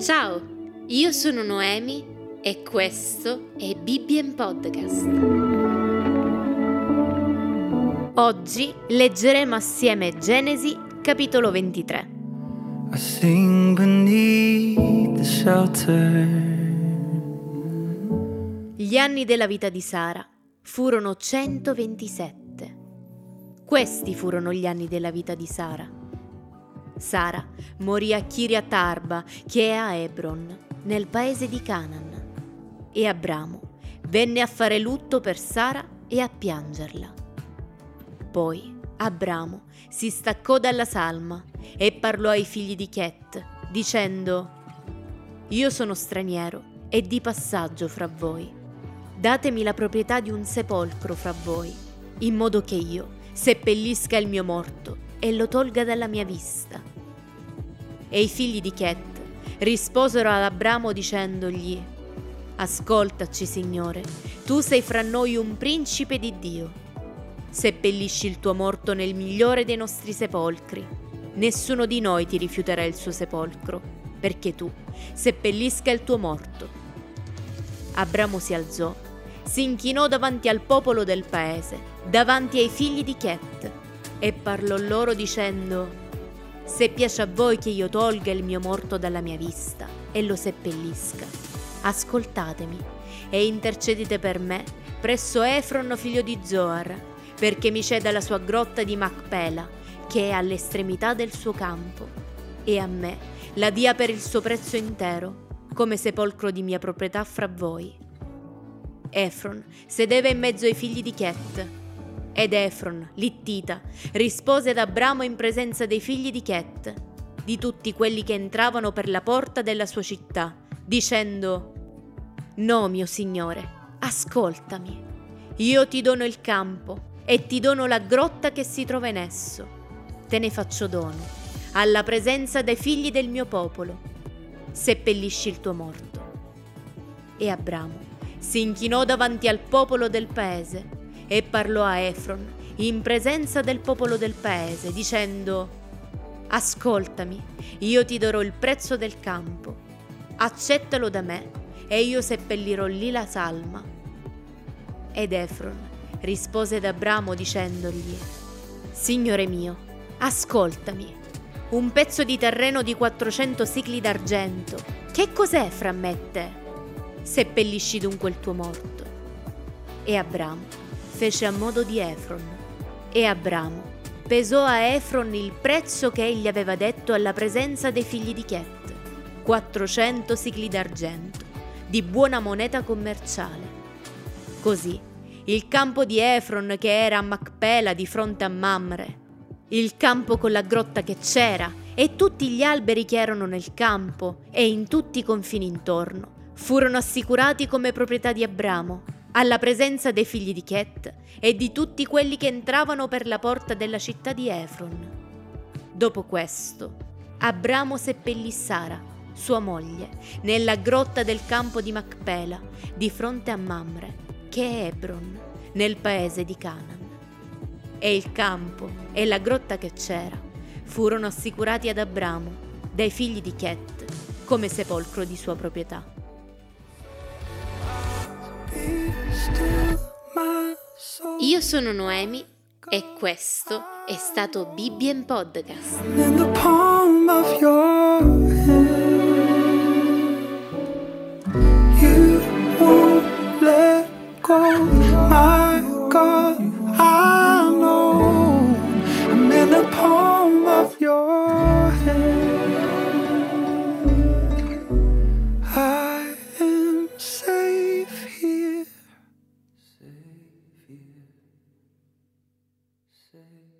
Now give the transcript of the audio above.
Ciao, io sono Noemi e questo è Bibbien Podcast. Oggi leggeremo assieme Genesi capitolo 23. I sing beneath the shelter. Gli anni della vita di Sara furono 127. Questi furono gli anni della vita di Sara. Sara morì a Kiriat Arba, che è a Hebron, nel paese di Canaan. E Abramo venne a fare lutto per Sara e a piangerla. Poi Abramo si staccò dalla salma e parlò ai figli di Chet, dicendo: Io sono straniero e di passaggio fra voi. Datemi la proprietà di un sepolcro fra voi, in modo che io seppellisca il mio morto e lo tolga dalla mia vista. E i figli di Chet risposero ad Abramo dicendogli, Ascoltaci, Signore, tu sei fra noi un principe di Dio. Seppellisci il tuo morto nel migliore dei nostri sepolcri. Nessuno di noi ti rifiuterà il suo sepolcro, perché tu seppellisca il tuo morto. Abramo si alzò, si inchinò davanti al popolo del paese, davanti ai figli di Chet, e parlò loro dicendo, Se piace a voi che io tolga il mio morto dalla mia vista e lo seppellisca, ascoltatemi e intercedete per me presso Efron figlio di Zoar, perché mi ceda la sua grotta di Macpela, che è all'estremità del suo campo, e a me la dia per il suo prezzo intero, come sepolcro di mia proprietà fra voi. Efron sedeva in mezzo ai figli di Chet, ed Efron, littita, rispose ad Abramo in presenza dei figli di Chet, di tutti quelli che entravano per la porta della sua città, dicendo, No, mio Signore, ascoltami. Io ti dono il campo e ti dono la grotta che si trova in esso. Te ne faccio dono, alla presenza dei figli del mio popolo. Seppellisci il tuo morto. E Abramo si inchinò davanti al popolo del paese e parlò a Efron in presenza del popolo del paese, dicendo, Ascoltami, io ti darò il prezzo del campo, accettalo da me e io seppellirò lì la salma. Ed Efron rispose ad Abramo dicendogli, Signore mio, ascoltami, un pezzo di terreno di 400 sicli d'argento, che cos'è fra me e te? Seppellisci dunque il tuo morto. E Abramo fece a modo di Efron. E Abramo pesò a Efron il prezzo che egli aveva detto alla presenza dei figli di Chet, 400 sicli d'argento, di buona moneta commerciale. Così, il campo di Efron che era a Macpela di fronte a Mamre, il campo con la grotta che c'era e tutti gli alberi che erano nel campo e in tutti i confini intorno, furono assicurati come proprietà di Abramo alla presenza dei figli di Chet e di tutti quelli che entravano per la porta della città di Efron. Dopo questo, Abramo seppellì Sara, sua moglie, nella grotta del campo di Macpela, di fronte a Mamre, che è Hebron, nel paese di Canaan. E il campo e la grotta che c'era furono assicurati ad Abramo dai figli di Chet come sepolcro di sua proprietà. Io sono Noemi e questo è stato Bibbien Podcast. Say